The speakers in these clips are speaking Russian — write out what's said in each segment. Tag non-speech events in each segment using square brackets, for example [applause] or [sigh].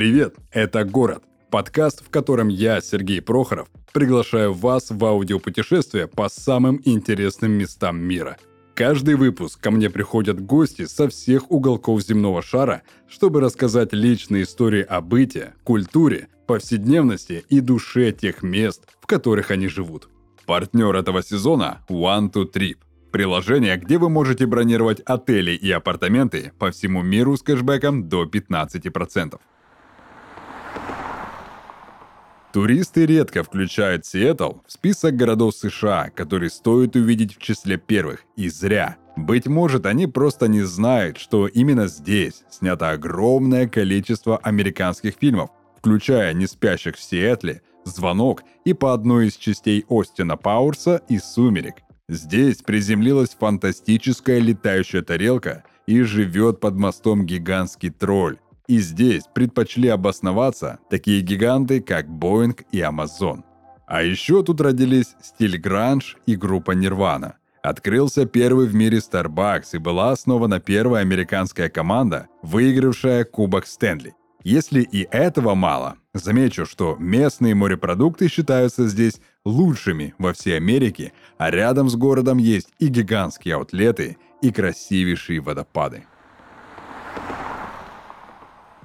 Привет, это «Город» – подкаст, в котором я, Сергей Прохоров, приглашаю вас в аудиопутешествие по самым интересным местам мира. Каждый выпуск ко мне приходят гости со всех уголков земного шара, чтобы рассказать личные истории о быте, культуре, повседневности и душе тех мест, в которых они живут. Партнер этого сезона – One to Trip – приложение, где вы можете бронировать отели и апартаменты по всему миру с кэшбэком до 15%. Туристы редко включают Сиэтл в список городов США, которые стоит увидеть в числе первых, и зря. Быть может, они просто не знают, что именно здесь снято огромное количество американских фильмов, включая «Не спящих в Сиэтле», «Звонок» и по одной из частей Остина Пауэрса и «Сумерек». Здесь приземлилась фантастическая летающая тарелка и живет под мостом гигантский тролль, и здесь предпочли обосноваться такие гиганты, как Boeing и Amazon. А еще тут родились стиль гранж и группа Nirvana. Открылся первый в мире Starbucks и была основана первая американская команда, выигравшая Кубок Стэнли. Если и этого мало, замечу, что местные морепродукты считаются здесь лучшими во всей Америке, а рядом с городом есть и гигантские аутлеты, и красивейшие водопады.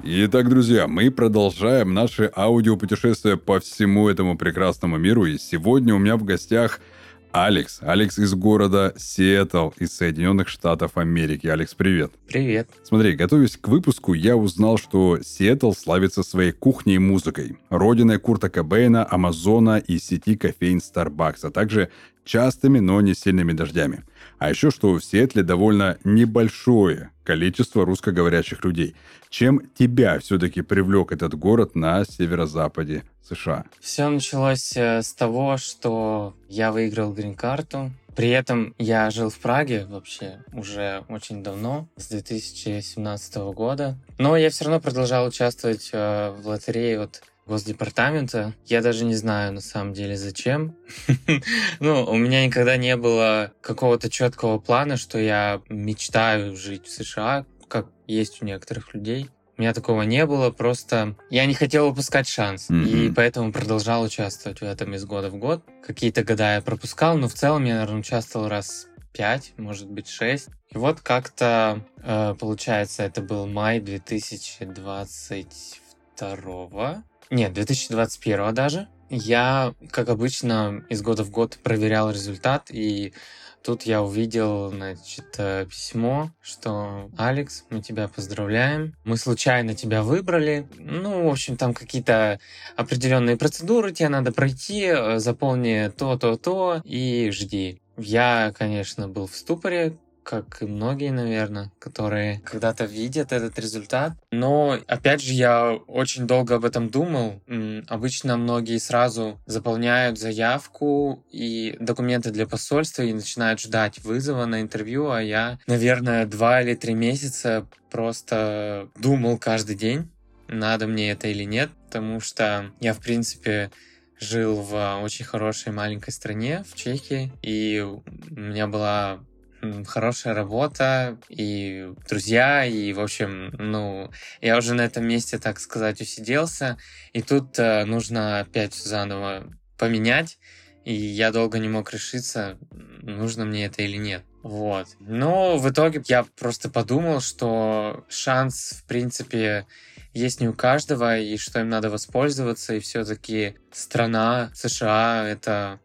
Итак, друзья, мы продолжаем наше аудиопутешествие по всему этому прекрасному миру. И сегодня у меня в гостях Алекс. Алекс из города Сиэтл из Соединенных Штатов Америки. Алекс, привет. Привет. Смотри, готовясь к выпуску, я узнал, что Сиэтл славится своей кухней и музыкой. Родиной Курта Кобейна, Амазона и сети кофейн Starbucks, а также частыми, но не сильными дождями. А еще, что в Сиэтле довольно небольшое количество русскоговорящих людей. Чем тебя все-таки привлек этот город на северо-западе США? Все началось э, с того, что я выиграл грин-карту. При этом я жил в Праге вообще уже очень давно, с 2017 года. Но я все равно продолжал участвовать э, в лотерее вот Госдепартамента. Я даже не знаю на самом деле зачем. [laughs] ну, у меня никогда не было какого-то четкого плана, что я мечтаю жить в США, как есть у некоторых людей. У меня такого не было, просто я не хотел упускать шанс, mm-hmm. и поэтому продолжал участвовать в этом из года в год. Какие-то года я пропускал, но в целом я, наверное, участвовал раз пять, может быть, шесть. И вот как-то, э, получается, это был май 2022 нет, 2021 даже. Я, как обычно, из года в год проверял результат, и тут я увидел, значит, э, письмо, что «Алекс, мы тебя поздравляем, мы случайно тебя выбрали». Ну, в общем, там какие-то определенные процедуры тебе надо пройти, э, заполни то, то, то и жди. Я, конечно, был в ступоре, как и многие, наверное, которые когда-то видят этот результат. Но, опять же, я очень долго об этом думал. Обычно многие сразу заполняют заявку и документы для посольства и начинают ждать вызова на интервью, а я, наверное, два или три месяца просто думал каждый день, надо мне это или нет, потому что я, в принципе, жил в очень хорошей маленькой стране, в Чехии, и у меня была хорошая работа и друзья, и, в общем, ну, я уже на этом месте, так сказать, усиделся, и тут э, нужно опять заново поменять, и я долго не мог решиться, нужно мне это или нет. Вот. Но в итоге я просто подумал, что шанс, в принципе, есть не у каждого, и что им надо воспользоваться, и все-таки страна США — это,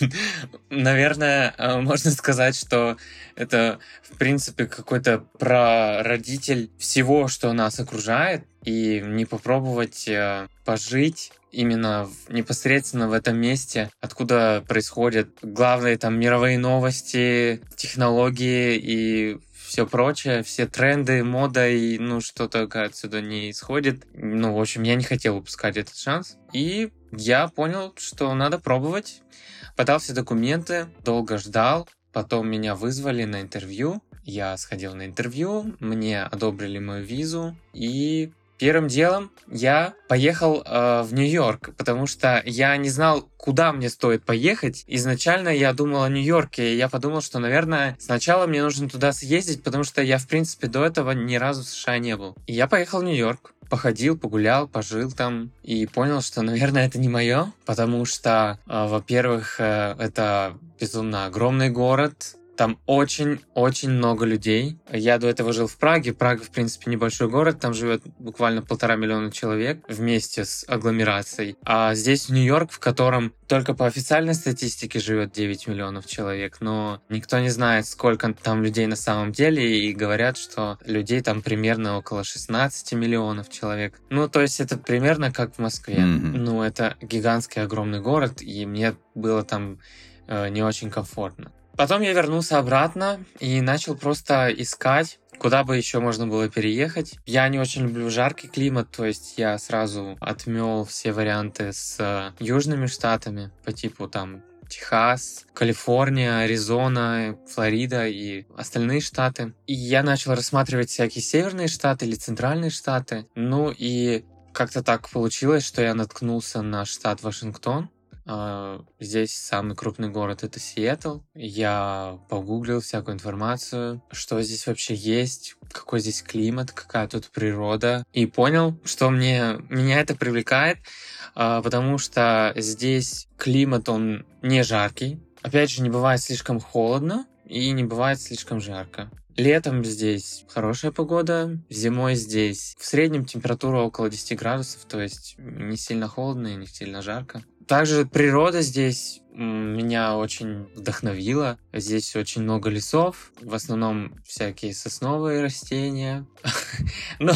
[laughs] наверное, э, можно сказать, что это, в принципе, какой-то прародитель всего, что нас окружает, и не попробовать э, пожить именно в, непосредственно в этом месте, откуда происходят главные там мировые новости, технологии и все прочее, все тренды, мода и ну что только отсюда не исходит. Ну, в общем, я не хотел упускать этот шанс. И я понял, что надо пробовать. Подал все документы, долго ждал. Потом меня вызвали на интервью. Я сходил на интервью, мне одобрили мою визу, и Первым делом я поехал э, в Нью-Йорк, потому что я не знал, куда мне стоит поехать. Изначально я думал о Нью-Йорке, и я подумал, что, наверное, сначала мне нужно туда съездить, потому что я, в принципе, до этого ни разу в США не был. И я поехал в Нью-Йорк. походил, погулял, пожил там и понял, что, [laughs] наверное, это не мое, потому что, э, во-первых, э, это безумно огромный город, там очень-очень много людей. Я до этого жил в Праге. Прага, в принципе, небольшой город. Там живет буквально полтора миллиона человек вместе с агломерацией. А здесь Нью-Йорк, в котором только по официальной статистике живет 9 миллионов человек, но никто не знает, сколько там людей на самом деле, и говорят, что людей там примерно около 16 миллионов человек. Ну, то есть это примерно как в Москве. Mm-hmm. Ну, это гигантский огромный город, и мне было там э, не очень комфортно. Потом я вернулся обратно и начал просто искать, куда бы еще можно было переехать. Я не очень люблю жаркий климат, то есть я сразу отмел все варианты с э, южными штатами по типу там Техас, Калифорния, Аризона, Флорида и остальные штаты. И я начал рассматривать всякие северные штаты или центральные штаты. Ну и как-то так получилось, что я наткнулся на штат Вашингтон. А, здесь самый крупный город это Сиэтл. Я погуглил всякую информацию, что здесь вообще есть, какой здесь климат, какая тут природа. И понял, что мне, меня это привлекает, а, потому что здесь климат, он не жаркий. Опять же, не бывает слишком холодно и не бывает слишком жарко. Летом здесь хорошая погода, зимой здесь в среднем температура около 10 градусов, то есть не сильно холодно и не сильно жарко. Также природа здесь меня очень вдохновила. Здесь очень много лесов, в основном всякие сосновые растения. [laughs] ну,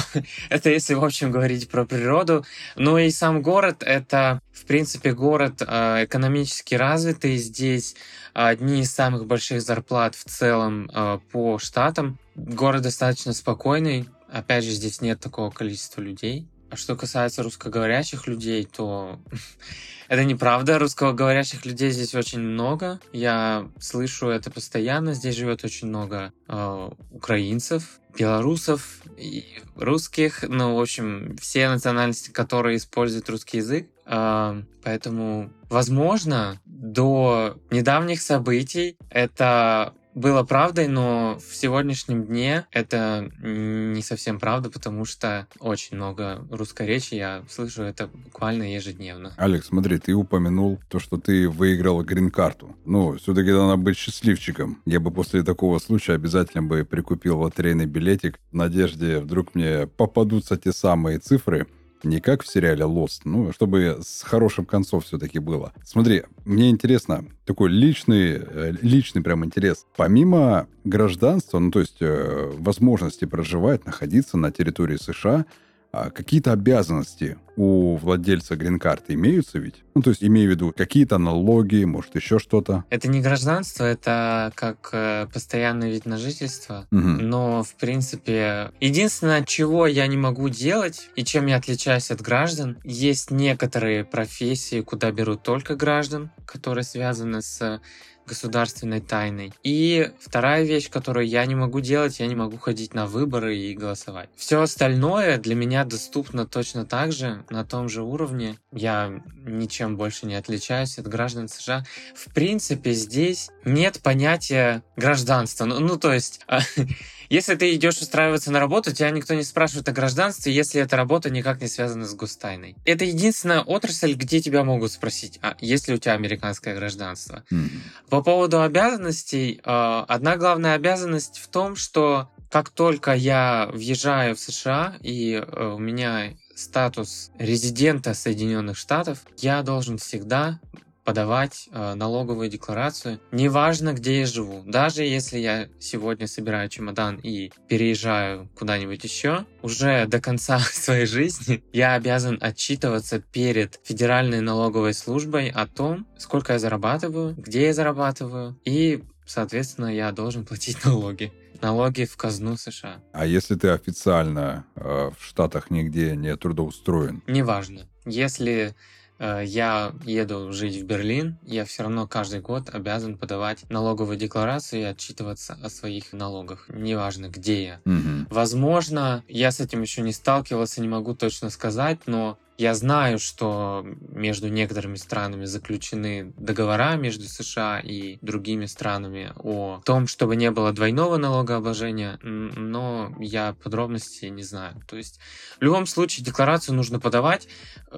это если, в общем, говорить про природу. Ну и сам город — это, в принципе, город э, экономически развитый. Здесь одни из самых больших зарплат в целом э, по штатам. Город достаточно спокойный. Опять же, здесь нет такого количества людей. А что касается русскоговорящих людей, то [laughs] это неправда. Русскоговорящих людей здесь очень много. Я слышу это постоянно. Здесь живет очень много э, украинцев, белорусов и русских. Ну, в общем, все национальности, которые используют русский язык. Поэтому, возможно, до недавних событий это было правдой, но в сегодняшнем дне это не совсем правда, потому что очень много русской речи, я слышу это буквально ежедневно. Алекс, смотри, ты упомянул то, что ты выиграл грин-карту. Ну, все-таки надо быть счастливчиком. Я бы после такого случая обязательно бы прикупил лотерейный билетик в надежде, вдруг мне попадутся те самые цифры, не как в сериале Lost, ну, чтобы с хорошим концом все-таки было. Смотри, мне интересно, такой личный, э, личный прям интерес. Помимо гражданства, ну, то есть э, возможности проживать, находиться на территории США, а какие-то обязанности у владельца грин-карты имеются ведь? Ну, то есть, имею в виду, какие-то налоги, может, еще что-то? Это не гражданство, это как э, постоянный вид на жительство. Угу. Но, в принципе, единственное, чего я не могу делать и чем я отличаюсь от граждан, есть некоторые профессии, куда берут только граждан, которые связаны с государственной тайной. И вторая вещь, которую я не могу делать, я не могу ходить на выборы и голосовать. Все остальное для меня доступно точно так же, на том же уровне. Я ничем больше не отличаюсь от граждан США. В принципе, здесь нет понятия гражданства. Ну, ну то есть, [laughs] Если ты идешь устраиваться на работу, тебя никто не спрашивает о гражданстве, если эта работа никак не связана с гостайной. Это единственная отрасль, где тебя могут спросить, а есть ли у тебя американское гражданство. Mm-hmm. По поводу обязанностей, а, одна главная обязанность в том, что как только я въезжаю в США и э, у меня статус резидента Соединенных Штатов, я должен всегда подавать э, налоговую декларацию, неважно, где я живу. Даже если я сегодня собираю чемодан и переезжаю куда-нибудь еще, уже до конца [laughs] своей жизни я обязан отчитываться перед Федеральной налоговой службой о том, сколько я зарабатываю, где я зарабатываю, и, соответственно, я должен [laughs] платить налоги налоги в казну США. А если ты официально э, в Штатах нигде не трудоустроен? Неважно. Если я еду жить в Берлин, я все равно каждый год обязан подавать налоговую декларацию и отчитываться о своих налогах, неважно где я. Угу. Возможно, я с этим еще не сталкивался, не могу точно сказать, но Я знаю, что между некоторыми странами заключены договора между США и другими странами о том, чтобы не было двойного налогообложения, но я подробностей не знаю. То есть в любом случае декларацию нужно подавать.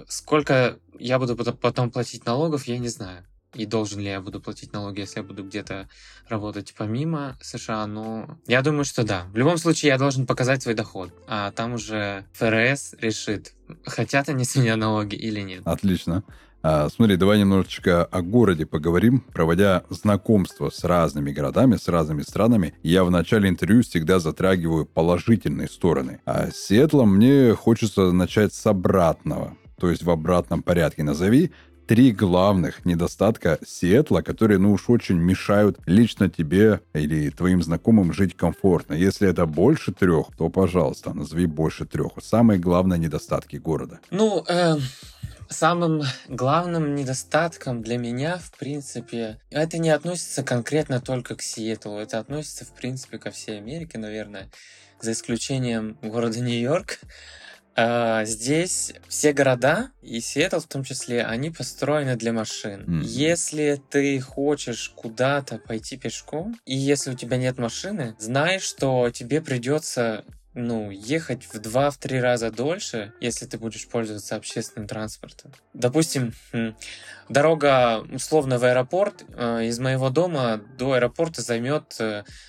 Сколько я буду потом платить налогов, я не знаю и должен ли я буду платить налоги, если я буду где-то работать помимо США, но я думаю, что да. В любом случае я должен показать свой доход, а там уже ФРС решит, хотят они с меня налоги или нет. Отлично. А, смотри, давай немножечко о городе поговорим. Проводя знакомство с разными городами, с разными странами, я в начале интервью всегда затрагиваю положительные стороны. А с Сиэтлом мне хочется начать с обратного то есть в обратном порядке назови три главных недостатка Сиэтла, которые, ну уж очень мешают лично тебе или твоим знакомым жить комфортно. Если это больше трех, то, пожалуйста, назови больше трех. Самые главные недостатки города. Ну, э, самым главным недостатком для меня, в принципе, это не относится конкретно только к Сиэтлу, это относится, в принципе, ко всей Америке, наверное, за исключением города Нью-Йорк. А, здесь все города, и Сиэтл в том числе, они построены для машин. Mm. Если ты хочешь куда-то пойти пешком, и если у тебя нет машины, знай, что тебе придется ну, ехать в два-три раза дольше, если ты будешь пользоваться общественным транспортом. Допустим, дорога условно в аэропорт э, из моего дома до аэропорта займет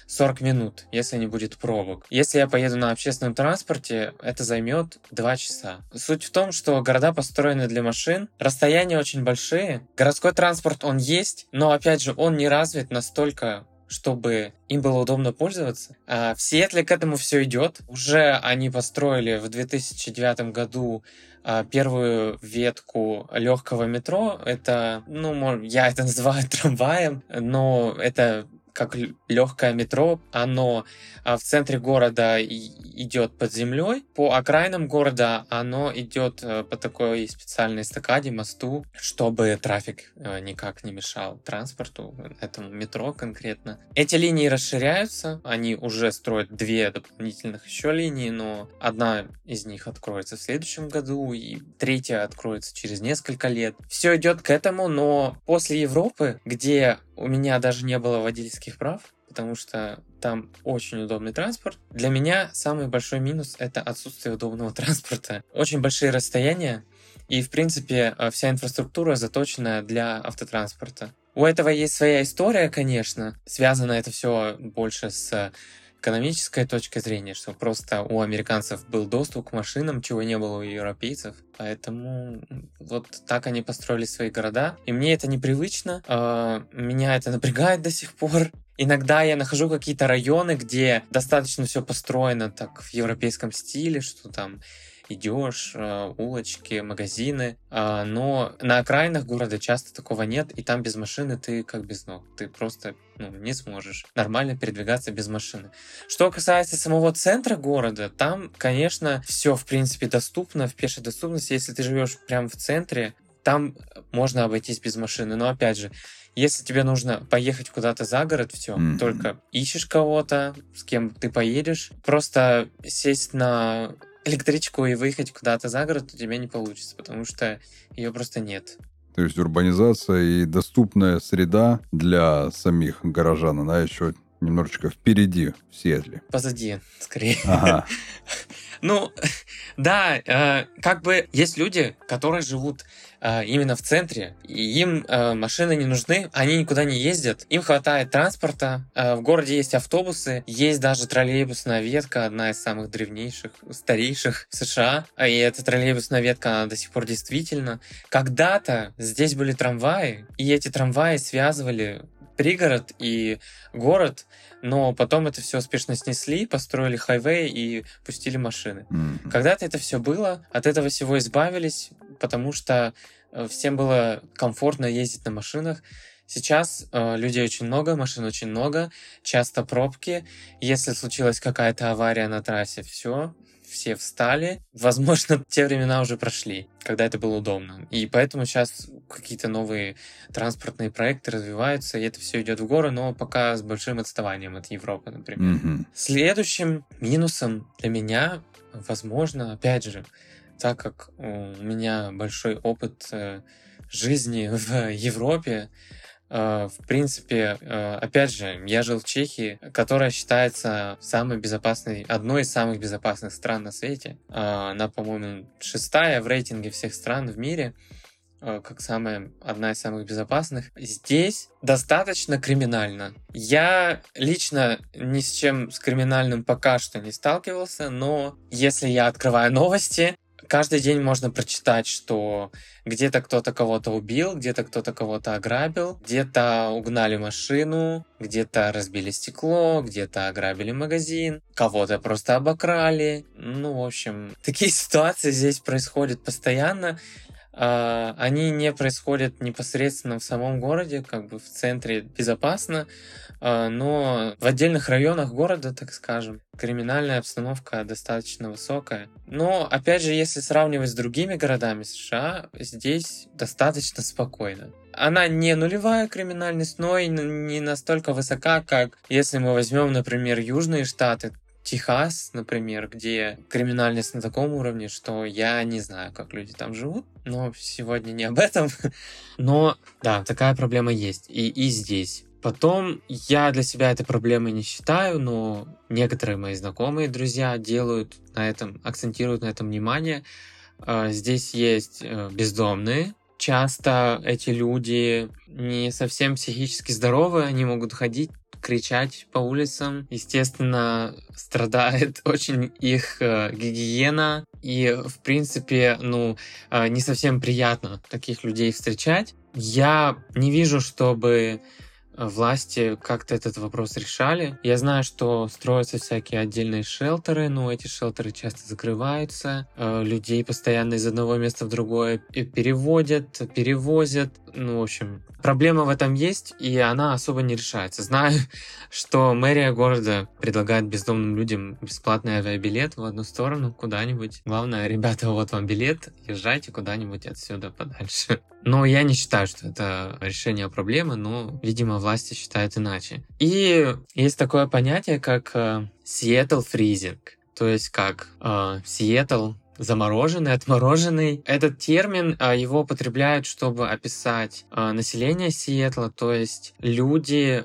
40 э, минут, если не будет пробок. Если я поеду на общественном транспорте, это займет 2 часа. Суть в том, что города построены для машин, расстояния очень большие, городской транспорт он есть, но опять же он не развит настолько чтобы им было удобно пользоваться. А в Сиэтле к этому все идет. Уже они построили в 2009 году а, первую ветку легкого метро. Это, ну, я это [laughs] называю трамваем, но это как легкое метро, оно а, в центре города идет под землей, по окраинам города оно идет э, по такой специальной эстакаде, мосту, чтобы трафик э, никак не мешал транспорту, этому метро конкретно. Эти линии расширяются, они уже строят две дополнительных еще линии, но одна из них откроется в следующем году, и третья откроется через несколько лет. Все идет к этому, но после Европы, где у меня даже не было водительских прав, потому что там очень удобный транспорт. Для меня самый большой минус — это отсутствие удобного [laughs] транспорта. Очень большие расстояния, и, в принципе, э, вся инфраструктура заточена для автотранспорта. У этого есть своя история, конечно. Связано это все больше с экономической точки зрения, что просто у американцев был доступ к машинам, чего не было у европейцев. Поэтому вот так они построили свои города. И мне это непривычно. А, меня это напрягает до сих пор. Иногда я нахожу какие-то районы, где достаточно все построено так в европейском стиле, что там идешь, э, улочки, магазины, а, но на окраинах города часто такого нет, и там без машины ты как без ног, ты просто ну, не сможешь нормально передвигаться без машины. Что касается самого центра города, там, конечно, все в принципе доступно в пешей доступности, если ты живешь прямо в центре, там можно обойтись без машины, но опять же, если тебе нужно поехать куда-то за город, все, mm-hmm. только ищешь кого-то, с кем ты поедешь, просто сесть на электричку и выехать куда-то за город у тебя не получится, потому что ее просто нет. То есть урбанизация и доступная среда для самих горожан, она еще немножечко впереди в Сиэтле. Позади, скорее. Ага. [laughs] Ну, [laughs] да, э, как бы есть люди, которые живут именно в центре, и им э, машины не нужны, они никуда не ездят, им хватает транспорта, э, в городе есть автобусы, есть даже троллейбусная ветка, одна из самых древнейших, старейших в США, и эта троллейбусная ветка, она до сих пор действительно. Когда-то здесь были трамваи, и эти трамваи связывали пригород и город, но потом это все успешно снесли, построили хайвей и пустили машины. Mm-hmm. Когда-то это все было, от этого всего избавились, потому что э, всем было комфортно ездить на машинах. Сейчас э, людей очень много, машин очень много, часто пробки. Если случилась какая-то авария на трассе, все, все встали. Возможно, [laughs] те времена уже прошли, когда это было удобно. И поэтому сейчас какие-то новые транспортные проекты развиваются, и это все идет в гору, но пока с большим отставанием от Европы, например. Mm-hmm. Следующим минусом для меня, возможно, опять же, так как у меня большой опыт э, жизни в Европе, в принципе, э, опять же, я жил в Чехии, которая считается самой безопасной, одной из самых безопасных стран на свете. Она, по-моему, шестая в рейтинге всех стран в мире как самая одна из самых безопасных. Здесь достаточно криминально. Я лично ни с чем с криминальным пока что не сталкивался, но если я открываю новости, каждый день можно прочитать, что где-то кто-то кого-то убил, где-то кто-то кого-то ограбил, где-то угнали машину, где-то разбили стекло, где-то ограбили магазин, кого-то просто обокрали. Ну, в общем, [laughs] такие ситуации здесь происходят постоянно. А, они не происходят непосредственно в самом городе, как бы в центре безопасно, а, но в отдельных районах города, так скажем, криминальная обстановка достаточно высокая. Но, опять же, если сравнивать с другими городами США, здесь достаточно спокойно. Она не нулевая криминальность, но и не настолько высока, как если мы возьмем, например, Южные Штаты, Техас, например, где криминальность на таком уровне, что я не знаю, как люди там живут, но сегодня не об этом. [laughs] Но да, такая проблема есть и, и здесь. Потом я для себя этой проблемой не считаю, но некоторые мои знакомые друзья делают на этом, акцентируют на этом внимание. А, здесь есть э, бездомные. Часто эти люди не совсем психически здоровы, они могут ходить кричать по улицам. Естественно, страдает [laughs] очень их э, гигиена. И, в принципе, ну, э, не совсем приятно таких людей встречать. Я не вижу, чтобы власти как-то этот вопрос решали. Я знаю, что строятся всякие отдельные шелтеры, но эти шелтеры часто закрываются. Э, людей постоянно из одного места в другое переводят, перевозят. Ну, в общем, проблема в этом есть, и она особо не решается. Знаю, [laughs] что мэрия города предлагает бездомным людям бесплатный авиабилет в одну сторону куда-нибудь. Главное, ребята, вот вам билет, езжайте куда-нибудь отсюда подальше. [laughs] Но я не считаю, что это решение проблемы, но, видимо, власти считают иначе. И есть такое понятие, как Сиэтл uh, фризинг. То есть как Сиэтл uh, замороженный, отмороженный. Этот термин, а, его употребляют, чтобы описать а, население Сиэтла, то есть люди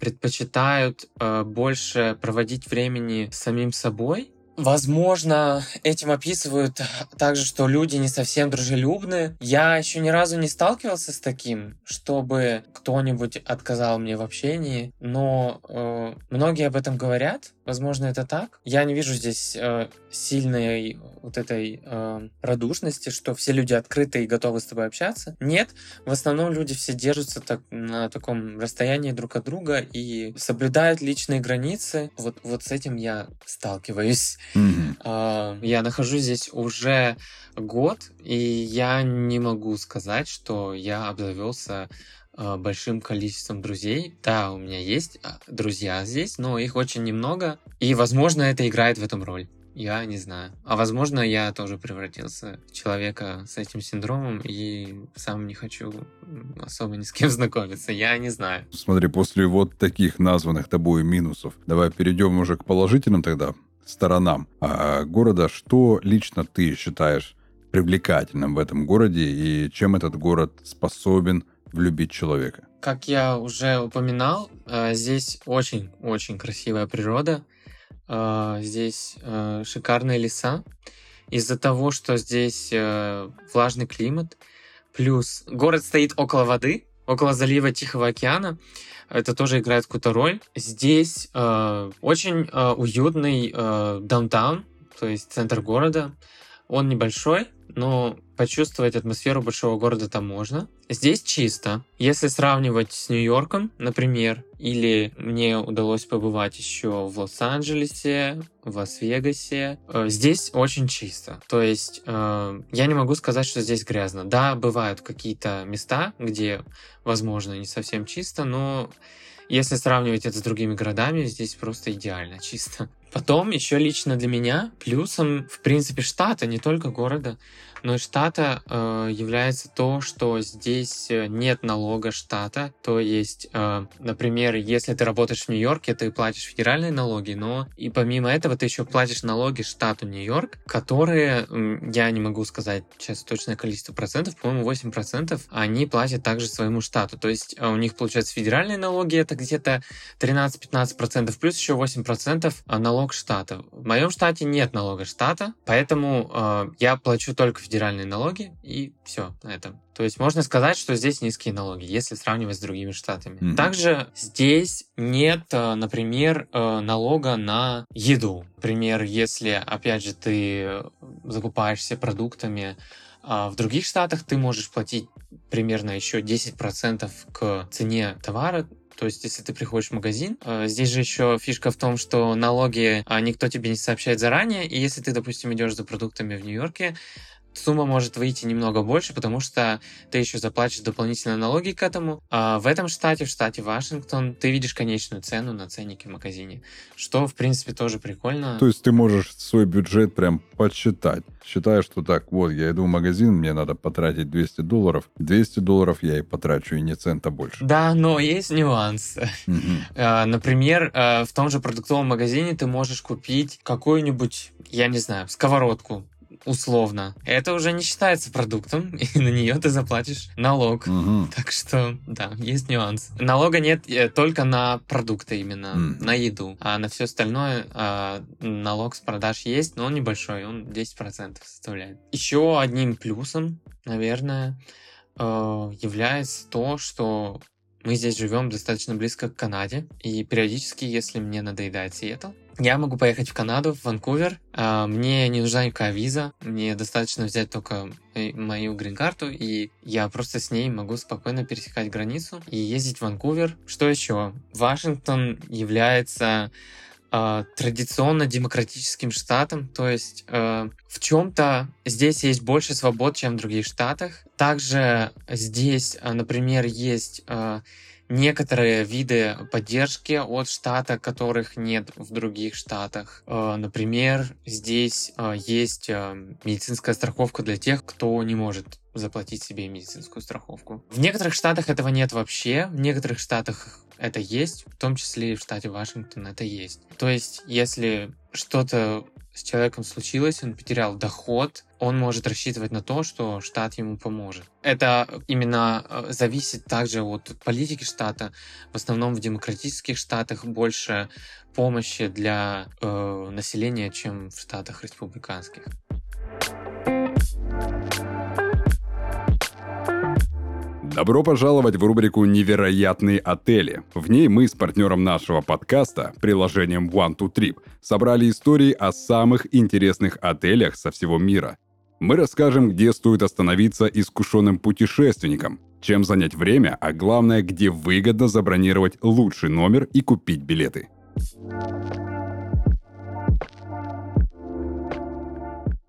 предпочитают больше проводить времени с самим собой, Возможно, этим описывают также, что люди не совсем дружелюбны. Я еще ни разу не сталкивался с таким, чтобы кто-нибудь отказал мне в общении, но э, многие об этом говорят. Возможно, это так. Я не вижу здесь э, сильной вот этой э, радушности, что все люди открыты и готовы с тобой общаться. Нет, в основном люди все держатся так на таком расстоянии друг от друга и соблюдают личные границы. Вот, вот с этим я сталкиваюсь. Mm-hmm. Я нахожусь здесь уже год, и я не могу сказать, что я обзавелся большим количеством друзей. Да, у меня есть а, друзья здесь, но их очень немного, и, возможно, это играет в этом роль. Я не знаю. А возможно, я тоже превратился в человека с этим синдромом и сам не хочу особо ни с кем [laughs] знакомиться. Я не знаю. Смотри, после вот таких названных тобой минусов, давай перейдем уже к положительным тогда сторонам а, города. Что лично ты считаешь привлекательным в этом городе и чем этот город способен влюбить человека? Как я уже упоминал, а, здесь очень-очень красивая природа. А, здесь а, шикарные леса. Из-за того, что здесь влажный климат, плюс город стоит около воды, около залива Тихого океана, это тоже играет какую-то роль. Здесь э, очень э, уютный э, даунтаун, то есть центр города. Он небольшой, но почувствовать атмосферу большого города там можно. Здесь чисто. Если сравнивать с Нью-Йорком, например, или мне удалось побывать еще в Лос-Анджелесе, в Лас-Вегасе, э, здесь очень чисто. То есть э, я не могу сказать, что здесь грязно. Да, бывают какие-то места, где, возможно, не совсем чисто, но если сравнивать это с другими городами, здесь просто идеально чисто. Потом еще лично для меня плюсом, в принципе, штата, не только города, но из штата э, является то, что здесь э, нет налога штата. То есть, э, например, если ты работаешь в Нью-Йорке, ты платишь федеральные налоги, но и помимо этого ты еще платишь налоги штату Нью-Йорк, которые, я не могу сказать сейчас точное количество процентов, по-моему, 8% они платят также своему штату. То есть э, у них, получается, федеральные налоги это где-то 13-15%, плюс еще 8% а налог штата. В моем штате нет налога штата, поэтому э, я плачу только федеральные налоги, и все на этом. То есть можно сказать, что здесь низкие налоги, если сравнивать с другими штатами. Mm-hmm. Также здесь нет, э, например, э, налога на еду. Например, если, опять же, ты закупаешься продуктами а в других штатах ты можешь платить примерно еще 10% к цене товара, то есть, если ты приходишь в магазин, э, здесь же еще фишка в том, что налоги а, никто тебе не сообщает заранее, и если ты, допустим, идешь за продуктами в Нью-Йорке, сумма может выйти немного больше, потому что ты еще заплатишь дополнительные налоги к этому. А в этом штате, в штате Вашингтон, ты видишь конечную цену на ценнике в магазине, что, в принципе, тоже прикольно. То есть ты можешь свой бюджет прям подсчитать. Считаешь, что так, вот, я иду в магазин, мне надо потратить 200 долларов. 200 долларов я и потрачу, и не цента больше. Да, но есть нюанс. [laughs] А, например, а, в том же продуктовом магазине ты можешь купить какую-нибудь, я не знаю, сковородку условно, это уже не считается продуктом, [laughs] и на нее ты заплатишь налог. Угу. Так что, да, есть нюанс. Налога нет э, только на продукты именно, mm. на еду. А на все остальное э, налог с продаж есть, но он небольшой, он 10% составляет. Еще одним плюсом, наверное, э, является то, что мы здесь живем достаточно близко к Канаде, и периодически, если мне надоедает Сиэтл, я могу поехать в Канаду, в Ванкувер. А, мне не нужна никакая виза. Мне достаточно взять только мою грин-карту, и я просто с ней могу спокойно пересекать границу и ездить в Ванкувер. Что еще? Вашингтон является э, традиционно демократическим штатом, то есть э, в чем-то здесь есть больше свобод, чем в других штатах. Также здесь, например, есть э, некоторые виды поддержки от штата, которых нет в других штатах. Э, например, здесь э, есть э, медицинская страховка для тех, кто не может заплатить себе медицинскую страховку. В некоторых штатах этого нет вообще, в некоторых штатах это есть, в том числе и в штате Вашингтон это есть. То есть, если что-то с человеком случилось, он потерял доход, он может рассчитывать на то, что штат ему поможет. Это именно э, зависит также от политики штата. В основном в демократических штатах больше помощи для э, населения, чем в штатах республиканских. Добро пожаловать в рубрику «Невероятные отели». В ней мы с партнером нашего подкаста, приложением One to Trip, собрали истории о самых интересных отелях со всего мира. Мы расскажем, где стоит остановиться искушенным путешественникам, чем занять время, а главное, где выгодно забронировать лучший номер и купить билеты.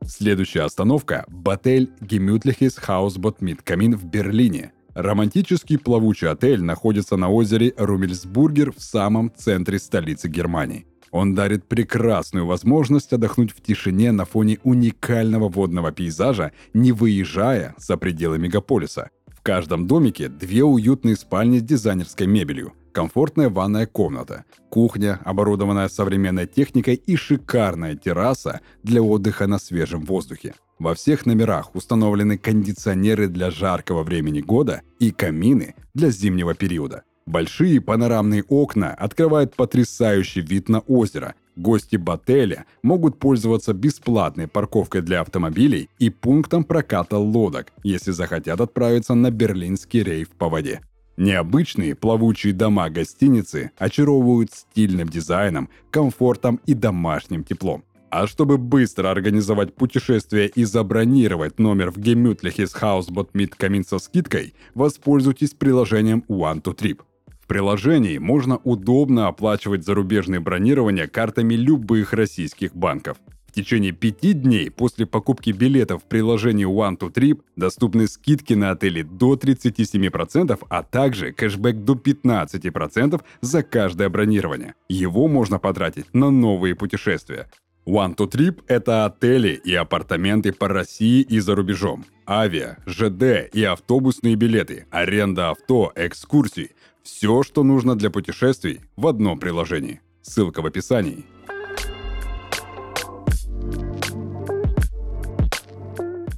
Следующая остановка – Ботель Gemütliches Hausboot mit в Берлине. Романтический плавучий отель находится на озере Румельсбургер в самом центре столицы Германии. Он дарит прекрасную возможность отдохнуть в тишине на фоне уникального водного пейзажа, не выезжая за пределы мегаполиса. В каждом домике две уютные спальни с дизайнерской мебелью, комфортная ванная комната, кухня, оборудованная современной техникой и шикарная терраса для отдыха на свежем воздухе. Во всех номерах установлены кондиционеры для жаркого времени года и камины для зимнего периода. Большие панорамные окна открывают потрясающий вид на озеро. Гости Ботеля могут пользоваться бесплатной парковкой для автомобилей и пунктом проката лодок, если захотят отправиться на берлинский рейв по воде. Необычные плавучие дома гостиницы очаровывают стильным дизайном, комфортом и домашним теплом. А чтобы быстро организовать путешествие и забронировать номер в Gemütlich из Hausboat mit Камин со скидкой, воспользуйтесь приложением One to Trip. В приложении можно удобно оплачивать зарубежные бронирования картами любых российских банков. В течение пяти дней после покупки билетов в приложении One to Trip доступны скидки на отели до 37%, а также кэшбэк до 15% за каждое бронирование. Его можно потратить на новые путешествия. One to Trip – это отели и апартаменты по России и за рубежом. Авиа, ЖД и автобусные билеты, аренда авто, экскурсии – все, что нужно для путешествий в одном приложении. Ссылка в описании.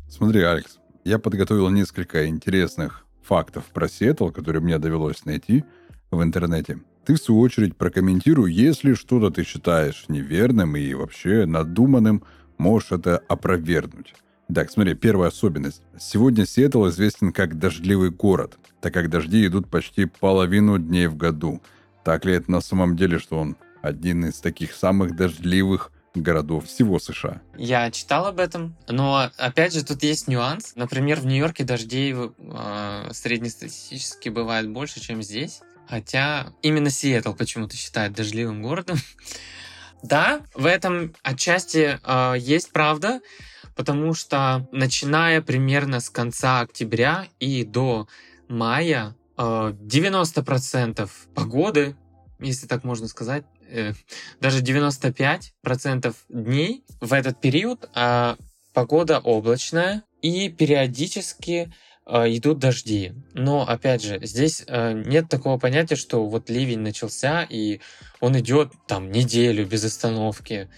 Смотри, Алекс, я подготовил несколько интересных фактов про Сиэтл, которые мне довелось найти в интернете. Ты, в свою очередь, прокомментируй, если что-то ты считаешь неверным и вообще надуманным, можешь это опровергнуть. Так, смотри, первая особенность. Сегодня Сиэтл известен как дождливый город, так как дожди идут почти половину дней в году. Так ли это на самом деле, что он один из таких самых дождливых городов всего США. Я читал об этом, но опять же тут есть нюанс. Например, в Нью-Йорке дождей э, среднестатистически бывает больше, чем здесь. Хотя именно Сиэтл почему-то считают дождливым городом. да, в этом отчасти э, есть правда, потому что начиная примерно с конца октября и до мая э, 90% погоды, если так можно сказать, э, даже 95% дней в этот период э, погода облачная и периодически идут дожди. Но опять же, здесь э, нет такого понятия, что вот ливень начался и он идет там неделю без остановки.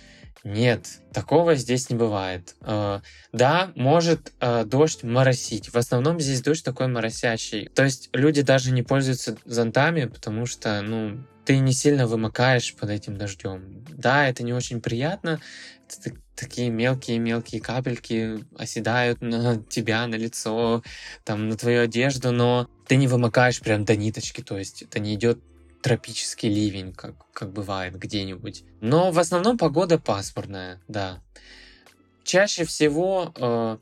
Нет, такого здесь не бывает. Э, да, может дождь моросить. В основном здесь дождь такой моросящий. То есть люди даже не пользуются зонтами, потому что, ну, ты не сильно вымокаешь под этим дождем. Да, это не очень приятно. Это такие мелкие-мелкие капельки оседают на тебя, на лицо, там, на твою одежду, но ты не вымокаешь прям до ниточки, то есть это не идет тропический ливень, как, как бывает где-нибудь. Но в основном погода пасмурная, да. Чаще всего э,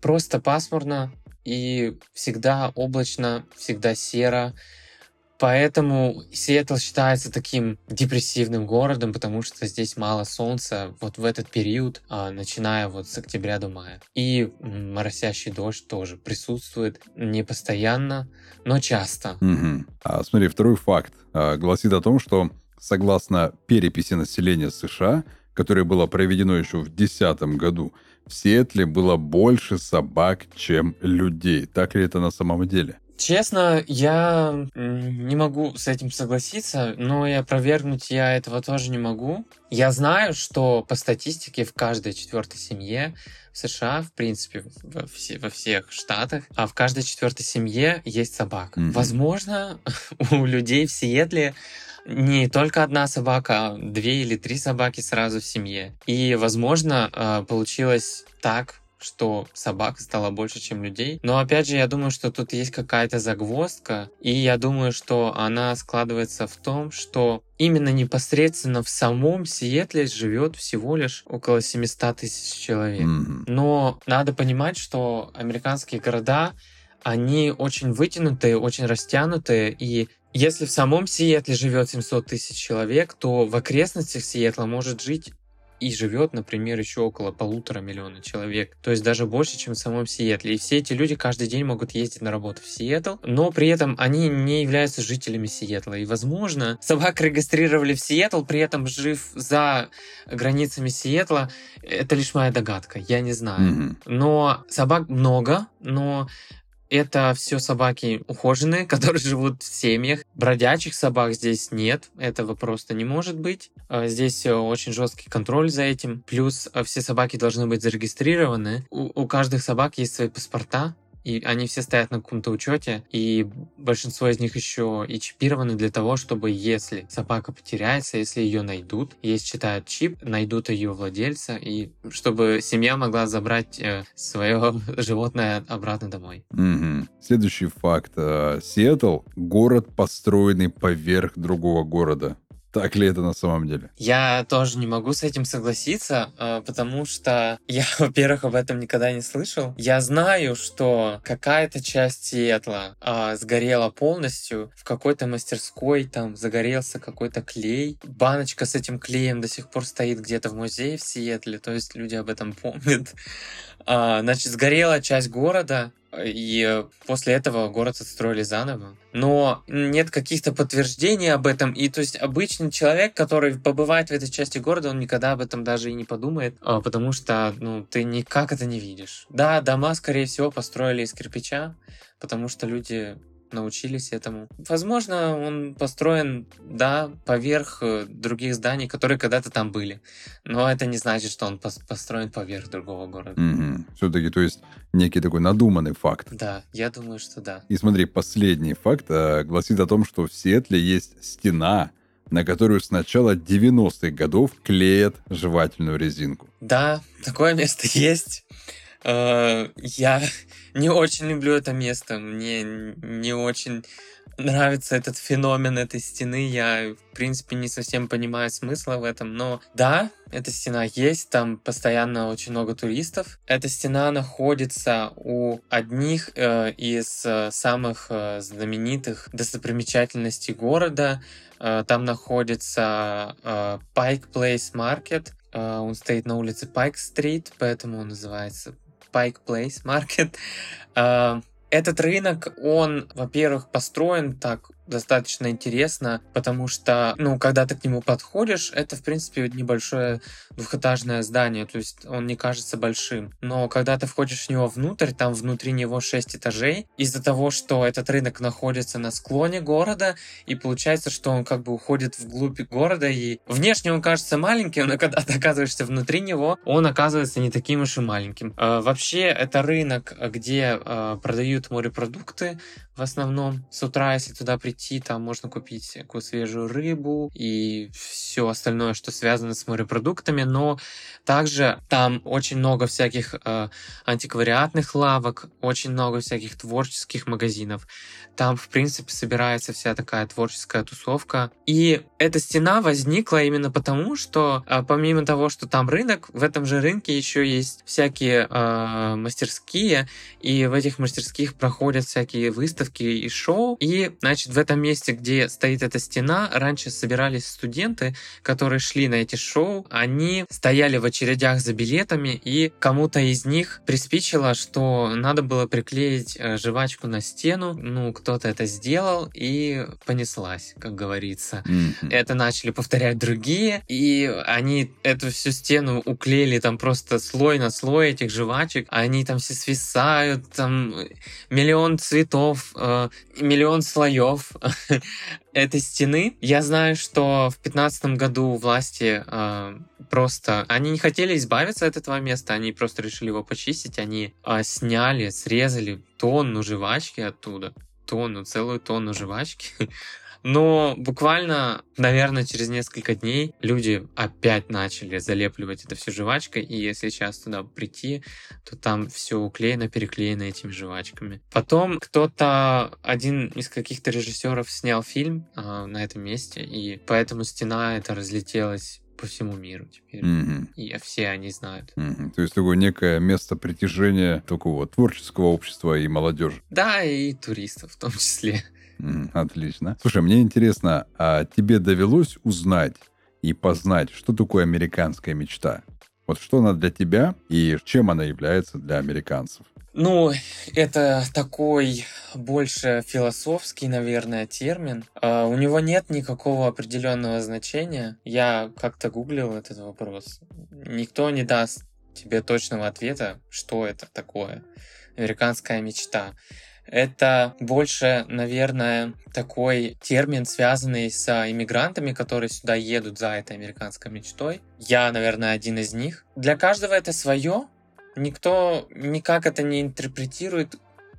просто пасмурно и всегда облачно, всегда серо. Поэтому Сиэтл считается таким депрессивным городом, потому что здесь мало солнца вот в этот период, а, начиная вот с октября до мая. И моросящий дождь тоже присутствует не постоянно, но часто. Угу. А, смотри, второй факт а, гласит о том, что согласно переписи населения США, которое было проведено еще в 2010 году, в Сиэтле было больше собак, чем людей. Так ли это на самом деле? Честно, я не могу с этим согласиться, но и опровергнуть я этого тоже не могу. Я знаю, что по статистике в каждой четвертой семье в США, в принципе, во, все, во всех штатах, а в каждой четвертой семье есть собака. Mm-hmm. Возможно, [laughs] у людей в Сиэтле не только одна собака, а две или три собаки сразу в семье. И, возможно, а, получилось так, что собак стало больше, чем людей. Но опять же, я думаю, что тут есть какая-то загвоздка, и я думаю, что она складывается в том, что именно непосредственно в самом Сиэтле живет всего лишь около 700 тысяч человек. Но надо понимать, что американские города, они очень вытянутые, очень растянутые, и если в самом Сиэтле живет 700 тысяч человек, то в окрестностях Сиэтла может жить и живет, например, еще около полутора миллиона человек. То есть даже больше, чем в самом Сиэтле. И все эти люди каждый день могут ездить на работу в Сиэтл, но при этом они не являются жителями Сиэтла. И, возможно, собак регистрировали в Сиэтл, при этом жив за границами Сиэтла. Это лишь моя догадка, я не знаю. Mm-hmm. Но собак много, но это все собаки ухоженные, [laughs] которые живут в семьях. Бродячих собак здесь нет, этого просто не может быть. А, здесь э, очень жесткий контроль за этим. Плюс э, все собаки должны быть зарегистрированы. У, у каждых собак есть свои паспорта, и они все стоят на каком-то учете, и большинство из них еще и чипированы для того, чтобы если собака потеряется, если ее найдут, есть читают чип, найдут ее владельца, и чтобы семья могла забрать э, свое [laughs] животное обратно домой. Угу. Следующий факт. Э, Сиэтл — город, построенный поверх другого города. Так ли это на самом деле? Я тоже не могу с этим согласиться, а, потому что я, [laughs] во-первых, об этом никогда не слышал. Я знаю, что какая-то часть Сиэтла а, сгорела полностью, в какой-то мастерской там загорелся какой-то клей. Баночка с этим клеем до сих пор стоит где-то в музее в Сиэтле, то есть люди об этом [laughs] помнят. А, значит, сгорела часть города, и после этого город отстроили заново. Но нет каких-то подтверждений об этом. И то есть обычный человек, который побывает в этой части города, он никогда об этом даже и не подумает, а, потому что ну, ты никак это не видишь. Да, дома, скорее всего, построили из кирпича, потому что люди научились этому. Возможно, он построен, да, поверх э, других зданий, которые когда-то там были. Но это не значит, что он построен поверх другого города. Угу. Все-таки, то есть, некий такой надуманный факт. Да, я думаю, что да. И смотри, последний факт а, гласит о том, что в Сиэтле есть стена, на которую с начала 90-х годов клеят жевательную резинку. Да, такое место [laughs] есть. Э, я [laughs] не очень люблю это место. Мне не очень нравится этот феномен этой стены. Я, в принципе, не совсем понимаю смысла в этом. Но да, эта стена есть, там постоянно очень много туристов. Эта стена находится у одних э, из э, самых э, знаменитых достопримечательностей города. Э, там находится э, Pike Place Market. Э, он стоит на улице Pike Street, поэтому он называется Pike Place Market. Uh, [laughs] этот рынок, он, во-первых, построен так достаточно интересно, потому что, ну, когда ты к нему подходишь, это, в принципе, небольшое двухэтажное здание, то есть он не кажется большим. Но когда ты входишь в него внутрь, там внутри него 6 этажей, из-за того, что этот рынок находится на склоне города, и получается, что он как бы уходит вглубь города, и внешне он кажется маленьким, но когда [laughs] ты оказываешься внутри него, он оказывается не таким уж и маленьким. Э, вообще, это рынок, где э, продают морепродукты, в основном. С утра, если туда прийти, там можно купить всякую свежую рыбу и все остальное, что связано с морепродуктами, но также там очень много всяких э, антиквариатных лавок, очень много всяких творческих магазинов. Там, в принципе, собирается вся такая творческая тусовка. И эта стена возникла именно потому, что э, помимо того, что там рынок, в этом же рынке еще есть всякие э, мастерские, и в этих мастерских проходят всякие выставки и шоу. И, значит, в этом месте, где стоит эта стена, раньше собирались студенты, которые шли на эти шоу. Они стояли в очередях за билетами, и кому-то из них приспичило, что надо было приклеить э, жвачку на стену. Ну, кто-то это сделал, и понеслась, как говорится. Mm-hmm. Это начали повторять другие, и они эту всю стену уклеили там просто слой на слой этих жвачек. Они там все свисают, там миллион цветов, э, миллион слоев [laughs] этой стены. Я знаю, что в 2015 году власти э, просто... Они не хотели избавиться от этого места, они просто решили его почистить. Они э, сняли, срезали тонну жвачки оттуда. Тонну, целую тонну жвачки. [laughs] Но буквально, наверное, через несколько дней люди опять начали залепливать это все жвачкой, и если сейчас туда прийти, то там все уклеено, переклеено этими жвачками. Потом кто-то, один из каких-то режиссеров снял фильм э, на этом месте, и поэтому стена это разлетелась по всему миру теперь. Mm-hmm. И все они знают. Mm-hmm. То есть такое некое место притяжения такого творческого общества и молодежи. Да, и туристов в том числе. Отлично. Слушай, мне интересно, а тебе довелось узнать и познать, что такое американская мечта? Вот что она для тебя и чем она является для американцев? Ну, это такой больше философский, наверное, термин. Uh, у него нет никакого определенного значения. Я как-то гуглил этот вопрос. Никто не даст тебе точного ответа, что это такое. Американская мечта. Это больше, наверное, такой термин, связанный с иммигрантами, которые сюда едут за этой американской мечтой. Я, наверное, один из них. Для каждого это свое. Никто никак это не интерпретирует,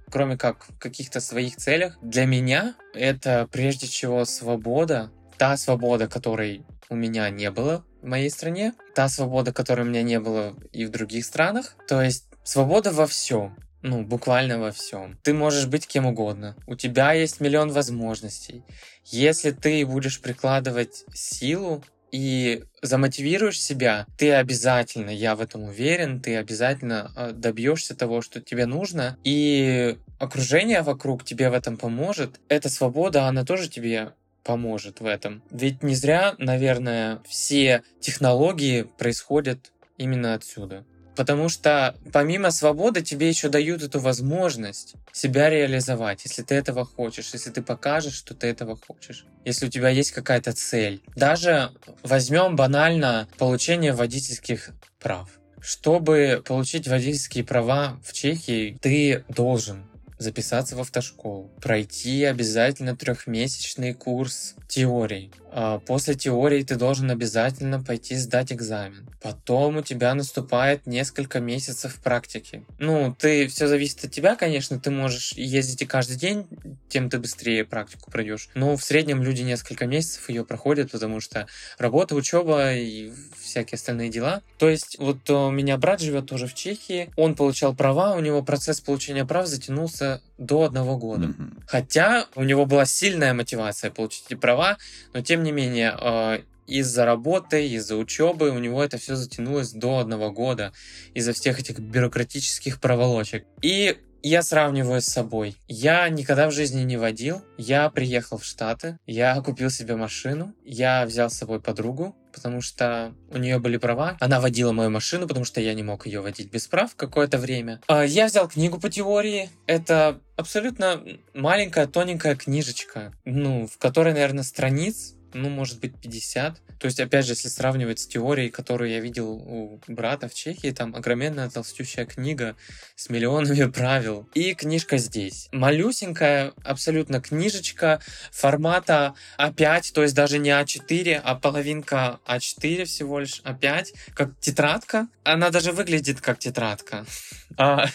кроме как в каких-то своих целях. Для меня это прежде всего свобода. Та свобода, которой у меня не было в моей стране, та свобода, которой у меня не было и в других странах. То есть свобода во всем. Ну, буквально во всем. Ты можешь быть кем угодно. У тебя есть миллион возможностей. Если ты будешь прикладывать силу и замотивируешь себя, ты обязательно, я в этом уверен, ты обязательно а, добьешься того, что тебе нужно, и окружение вокруг тебе в этом поможет. Эта свобода, она тоже тебе поможет в этом. Ведь не зря, наверное, все технологии происходят именно отсюда Потому что помимо свободы тебе еще дают эту возможность себя реализовать, если ты этого хочешь, если ты покажешь, что ты этого хочешь, если у тебя есть какая-то цель. Даже возьмем банально получение водительских прав. Чтобы получить водительские права в Чехии, ты должен записаться в автошколу, пройти обязательно трехмесячный курс теории. А после теории ты должен обязательно пойти сдать экзамен. Потом у тебя наступает несколько месяцев практики. Ну, ты все зависит от тебя, конечно, ты можешь ездить и каждый день, тем ты быстрее практику пройдешь. Но в среднем люди несколько месяцев ее проходят, потому что работа, учеба и всякие остальные дела. То есть вот у меня брат живет тоже в Чехии, он получал права, у него процесс получения прав затянулся до одного года. Mm-hmm. Хотя у него была сильная мотивация получить эти права, но тем не менее э, из-за работы, из-за учебы у него это все затянулось до одного года из-за всех этих бюрократических проволочек. И я сравниваю с собой. Я никогда в жизни не водил. Я приехал в Штаты, я купил себе машину, я взял с собой подругу, потому что у нее были права. Она водила мою машину, потому что я не мог ее водить без прав какое-то время. А, я взял книгу по теории. Это абсолютно маленькая, тоненькая книжечка, ну, в которой, наверное, страниц ну, может быть, 50. То есть, опять же, если сравнивать с теорией, которую я видел у брата в Чехии, там огроменная толстющая книга с миллионами [laughs] правил. И книжка здесь. Малюсенькая абсолютно книжечка формата А5, то есть даже не А4, а половинка А4 всего лишь, А5, как тетрадка. Она даже выглядит как тетрадка. [laughs] А,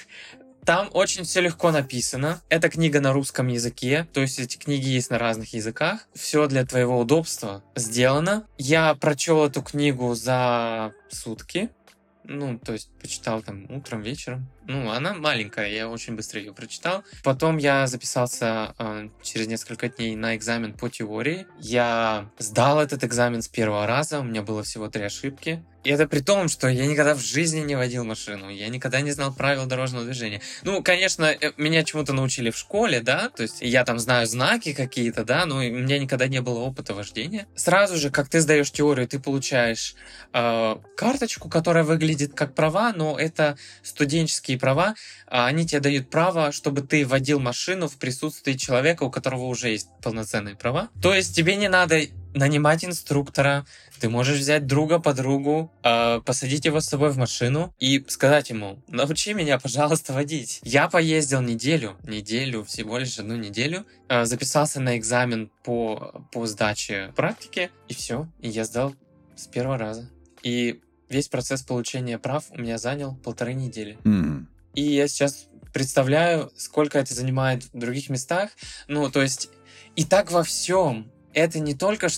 там очень все легко написано. Эта книга на русском языке, то есть эти книги есть на разных языках. Все для твоего удобства сделано. Я прочел эту книгу за сутки. Ну, то есть почитал там утром, вечером. Ну, она маленькая, я очень быстро ее прочитал. Потом я записался э, через несколько дней на экзамен по теории. Я сдал этот экзамен с первого раза, у меня было всего три ошибки. И это при том, что я никогда в жизни не водил машину, я никогда не знал правил дорожного движения. Ну, конечно, э, меня чему-то научили в школе, да, то есть я там знаю знаки какие-то, да, но у меня никогда не было опыта вождения. Сразу же, как ты сдаешь теорию, ты получаешь э, карточку, которая выглядит как права, но это студенческие права, а они тебе дают право, чтобы ты водил машину в присутствии человека, у которого уже есть полноценные права. То есть тебе не надо нанимать инструктора, ты можешь взять друга, подругу, э, посадить его с собой в машину и сказать ему, научи меня, пожалуйста, водить. Я поездил неделю, неделю, всего лишь одну неделю, э, записался на экзамен по, по сдаче практики, и все, и я сдал с первого раза. И весь процесс получения прав у меня занял полторы недели. Mm. И я сейчас представляю, сколько это занимает в других местах. Ну, то есть, и так во всем. Это не только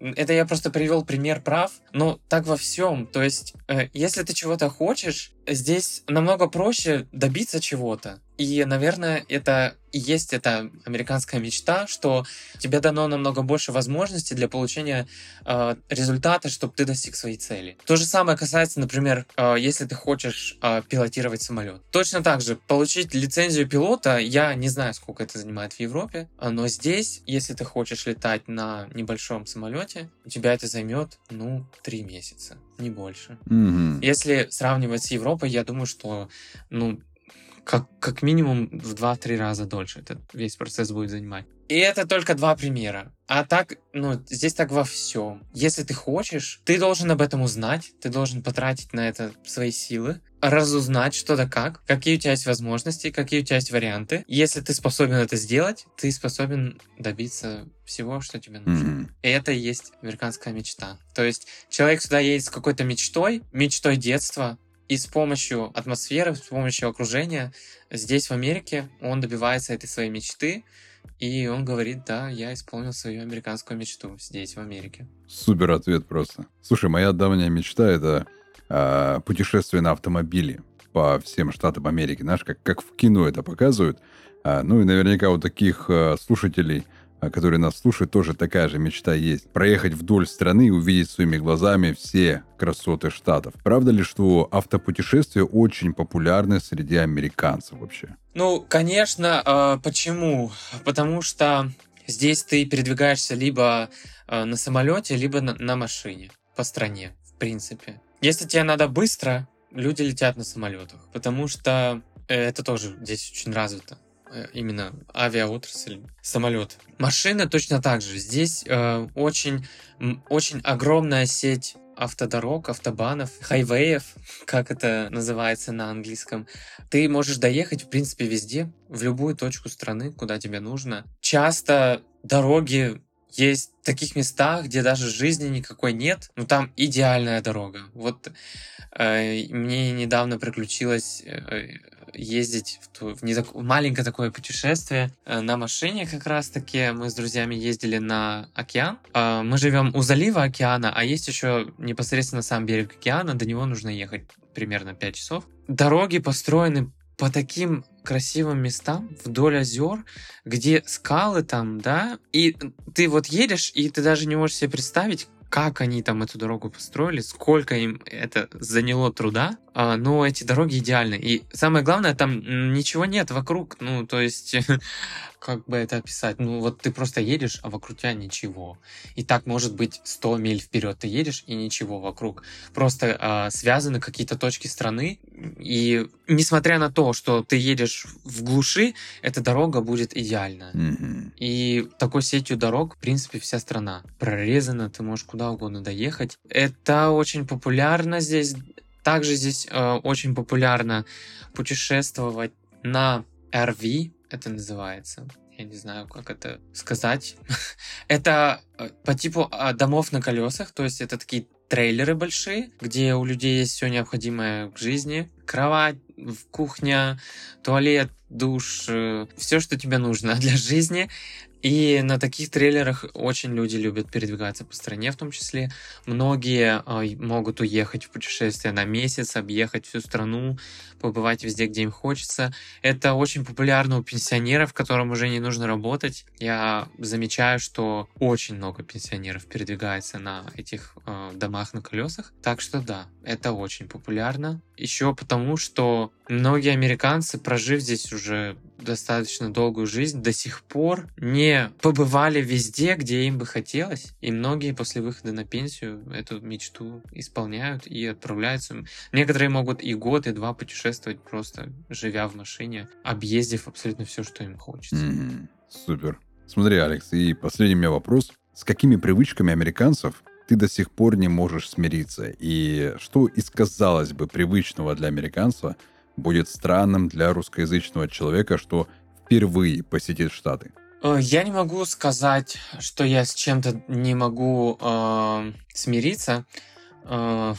это я просто привел пример прав, но так во всем. То есть, э, если ты чего-то хочешь, здесь намного проще добиться чего-то. И, наверное, это и есть эта американская мечта, что тебе дано намного больше возможностей для получения э, результата, чтобы ты достиг своей цели. То же самое касается, например, э, если ты хочешь э, пилотировать самолет. Точно так же, получить лицензию пилота, я не знаю, сколько это занимает в Европе, но здесь, если ты хочешь летать на небольшом самолете, у тебя это займет, ну, три месяца, не больше. Mm-hmm. Если сравнивать с Европой, я думаю, что, ну, как, как минимум в 2-3 раза дольше этот весь процесс будет занимать. И это только два примера. А так, ну, здесь так во всем. Если ты хочешь, ты должен об этом узнать, ты должен потратить на это свои силы, разузнать что да как, какие у тебя есть возможности, какие у тебя есть варианты. Если ты способен это сделать, ты способен добиться всего, что тебе нужно. Mm-hmm. И это и есть американская мечта. То есть человек сюда едет с какой-то мечтой, мечтой детства, и с помощью атмосферы, с помощью окружения здесь, в Америке, он добивается этой своей мечты, и он говорит, да, я исполнил свою американскую мечту здесь, в Америке. Супер ответ просто. Слушай, моя давняя мечта — это э, путешествие на автомобиле по всем штатам Америки. Знаешь, как, как в кино это показывают. А, ну и наверняка у таких а, слушателей а, которые нас слушают, тоже такая же мечта есть. Проехать вдоль страны и увидеть своими глазами все красоты штатов. Правда ли, что автопутешествия очень популярны среди американцев вообще? Ну, конечно. Э, почему? Потому что здесь ты передвигаешься либо э, на самолете, либо на, машине по стране, в принципе. Если тебе надо быстро, люди летят на самолетах, потому что э, это тоже здесь очень развито именно авиаотрасль, самолет. Машины точно так же. Здесь э, очень, очень огромная сеть автодорог, автобанов, хайвеев, [laughs] как это называется на английском. Ты можешь доехать, в принципе, везде, в любую точку страны, куда тебе нужно. Часто дороги есть в таких местах, где даже жизни никакой нет, но там идеальная дорога. Вот э, мне недавно приключилось э, ездить в, ту, в, не так, в маленькое такое путешествие э, на машине как раз-таки. Мы с друзьями ездили на океан. Э, мы живем у залива океана, а есть еще непосредственно сам берег океана, до него нужно ехать примерно 5 часов. Дороги построены по таким красивым местам вдоль озер, где скалы там, да, и ты вот едешь, и ты даже не можешь себе представить, как они там эту дорогу построили, сколько им это заняло труда, а, но эти дороги идеальны. И самое главное, там ничего нет вокруг, ну, то есть [laughs] как бы это описать? Ну, вот ты просто едешь, а вокруг тебя ничего. И так может быть 100 миль вперед ты едешь, и ничего вокруг. Просто э, связаны какие-то точки страны, и несмотря на то, что ты едешь в глуши, эта дорога будет идеальна. Mm-hmm. И такой сетью дорог, в принципе, вся страна прорезана, ты можешь куда угодно доехать. Это очень популярно здесь. Также здесь э, очень популярно путешествовать на RV, это называется. Я не знаю, как это сказать. [laughs] это э, по типу а, домов на колесах, то есть это такие трейлеры большие, где у людей есть все необходимое к жизни. Кровать, кухня, туалет, душ, э, все, что тебе нужно [laughs] для жизни. И на таких трейлерах очень люди любят передвигаться по стране, в том числе. Многие э, могут уехать в путешествие на месяц, объехать всю страну, побывать везде, где им хочется. Это очень популярно у пенсионеров, которым уже не нужно работать. Я замечаю, что очень много пенсионеров передвигается на этих э, домах на колесах. Так что да, это очень популярно. Еще потому, что многие американцы, прожив здесь уже достаточно долгую жизнь, до сих пор не побывали везде, где им бы хотелось. И многие после выхода на пенсию эту мечту исполняют и отправляются. Некоторые могут и год, и два путешествовать, просто живя в машине, объездив абсолютно все, что им хочется. Mm-hmm. Супер. Смотри, Алекс, и последний у меня вопрос. С какими привычками американцев ты до сих пор не можешь смириться? И что из, казалось бы, привычного для американца – будет странным для русскоязычного человека, что впервые посетит Штаты? Э, я не могу сказать, что я с чем-то не могу э, смириться. Э,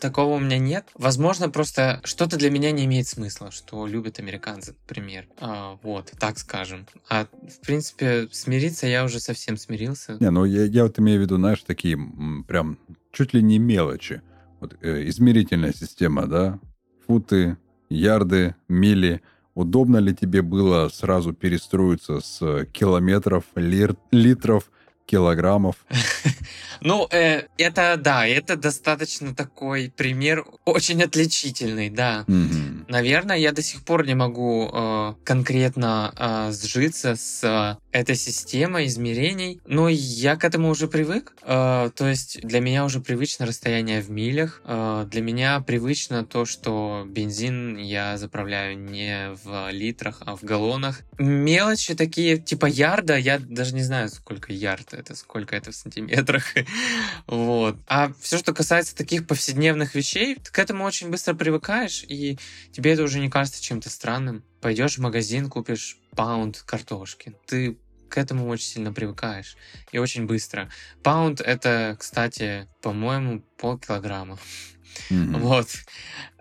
такого у меня нет. Возможно, просто что-то для меня не имеет смысла, что любят американцы, например. Э, вот, так скажем. А в принципе, смириться я уже совсем смирился. Не, ну я, я вот имею в виду, знаешь, такие прям чуть ли не мелочи. Вот, э, измерительная система, да, футы, ярды, мили. Удобно ли тебе было сразу перестроиться с километров, лир, литров, килограммов? [laughs] Ну, э, это, да, это достаточно такой пример, очень отличительный, да. Mm-hmm. Наверное, я до сих пор не могу э, конкретно э, сжиться с э, этой системой измерений, но я к этому уже привык. Э, то есть для меня уже привычно расстояние в милях. Э, для меня привычно то, что бензин я заправляю не в литрах, а в галлонах. Мелочи такие, типа ярда, я даже не знаю, сколько ярд это, сколько это в сантиметрах. [laughs] Вот. А все, что касается таких повседневных вещей, к этому очень быстро привыкаешь, и тебе это уже не кажется чем-то странным. Пойдешь в магазин, купишь паунд картошки. Ты к этому очень сильно привыкаешь. И очень быстро. Паунд это, кстати, по-моему, полкилограмма. Mm-hmm. [laughs] Вот.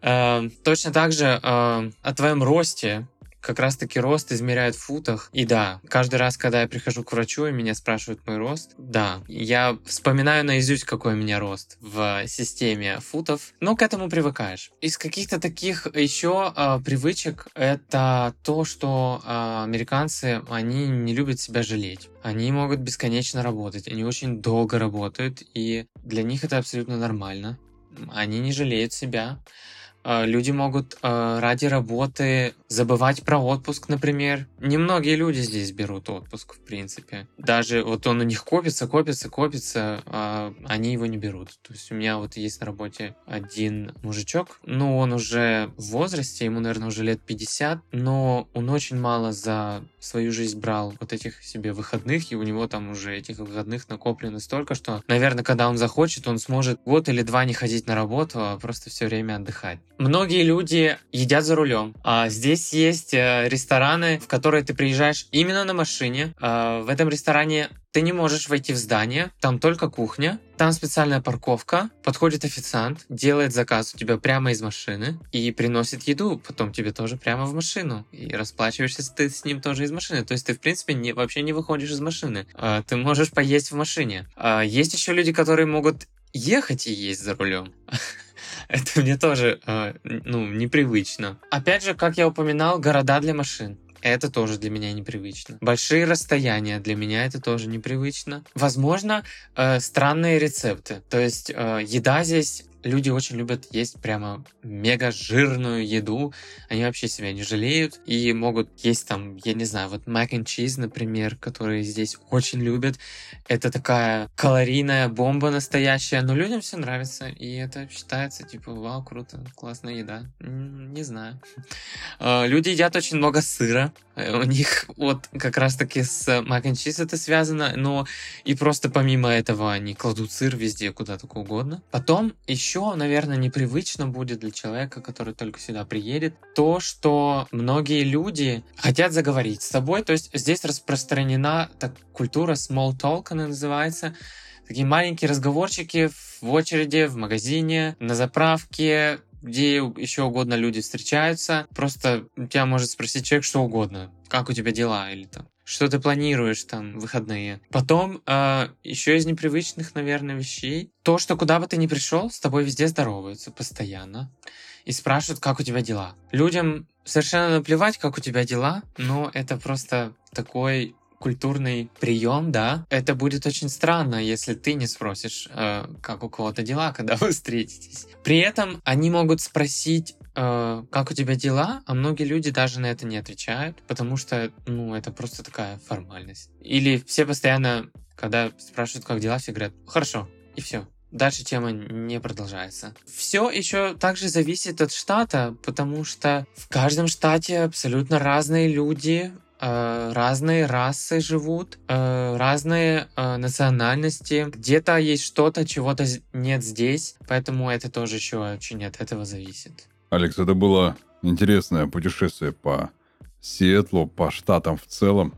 Э, точно так же э, о твоем росте как раз-таки рост измеряют в футах. И да, каждый раз, когда я прихожу к врачу и меня спрашивают мой рост, да, я вспоминаю наизусть, какой у меня рост в системе футов, но к этому привыкаешь. Из каких-то таких еще э, привычек это то, что э, американцы, они не любят себя жалеть. Они могут бесконечно работать, они очень долго работают, и для них это абсолютно нормально. Они не жалеют себя люди могут э, ради работы забывать про отпуск, например. Немногие люди здесь берут отпуск, в принципе. Даже вот он у них копится, копится, копится, а они его не берут. То есть у меня вот есть на работе один мужичок, ну, он уже в возрасте, ему, наверное, уже лет 50, но он очень мало за свою жизнь брал вот этих себе выходных, и у него там уже этих выходных накоплено столько, что, наверное, когда он захочет, он сможет год или два не ходить на работу, а просто все время отдыхать. Многие люди едят за рулем, а здесь есть э, рестораны, в которые ты приезжаешь именно на машине. А, в этом ресторане ты не можешь войти в здание, там только кухня, там специальная парковка, подходит официант, делает заказ у тебя прямо из машины и приносит еду, потом тебе тоже прямо в машину. И расплачиваешься ты с ним тоже из машины. То есть ты, в принципе, не, вообще не выходишь из машины. А, ты можешь поесть в машине. А, есть еще люди, которые могут ехать и есть за рулем. [laughs] [laughs] Это мне тоже, а, ну, непривычно. Опять же, как я упоминал, города для машин. Это тоже для меня непривычно. Большие расстояния для меня это тоже непривычно. Возможно, э, странные рецепты. То есть э, еда здесь люди очень любят есть прямо мега жирную еду. Они вообще себя не жалеют и могут есть там, я не знаю, вот mac and cheese, например, которые здесь очень любят. Это такая калорийная бомба настоящая, но людям все нравится, и это считается типа, вау, круто, классная еда. Не знаю. [laughs] А, люди едят очень много сыра. У них вот как раз-таки с mac and cheese это связано, но и просто помимо этого они кладут сыр везде, куда только угодно. Потом еще еще, наверное, непривычно будет для человека, который только сюда приедет, то, что многие люди хотят заговорить с тобой. То есть здесь распространена так, культура small talk, она называется. Такие маленькие разговорчики в очереди, в магазине, на заправке, где еще угодно люди встречаются. Просто тебя может спросить человек что угодно. Как у тебя дела? Или там что ты планируешь там выходные. Потом э, а, еще из непривычных, наверное, вещей то, что куда бы ты ни пришел, с тобой везде здороваются постоянно и спрашивают, как у тебя дела. Людям совершенно наплевать, как у тебя дела, но это просто такой культурный прием, да, это будет очень странно, если ты не спросишь, э, как у кого-то дела, [laughs] когда вы встретитесь. При этом они могут спросить э, как у тебя дела, а многие люди даже на это не отвечают, потому что, ну, это просто такая формальность. Или все постоянно, когда спрашивают, как дела, все говорят, хорошо, и все. Дальше тема не продолжается. Все еще также зависит от штата, потому что в каждом штате абсолютно разные люди, э, разные расы живут, э, разные э, национальности. Где-то есть что-то, чего-то нет здесь, поэтому это тоже еще очень от этого зависит. Алекс, это было интересное путешествие по Сиэтлу, по штатам в целом.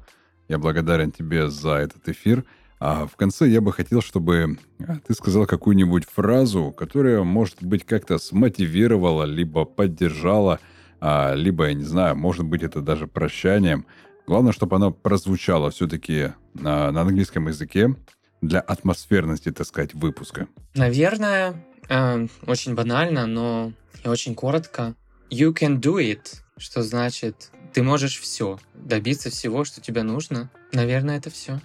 Я благодарен тебе за этот эфир. А в конце я бы хотел, чтобы а, ты сказал какую-нибудь фразу, которая, может быть, как-то смотивировала, либо поддержала, а, либо, я не знаю, может быть, это даже прощанием. Главное, чтобы она прозвучала все-таки на, на английском языке для атмосферности, так сказать, выпуска. Наверное, э, очень банально, но и очень коротко. You can do it, что значит ты можешь все, добиться всего, что тебе нужно. Наверное, это все.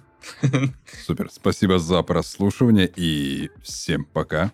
Супер. Спасибо за прослушивание и всем пока.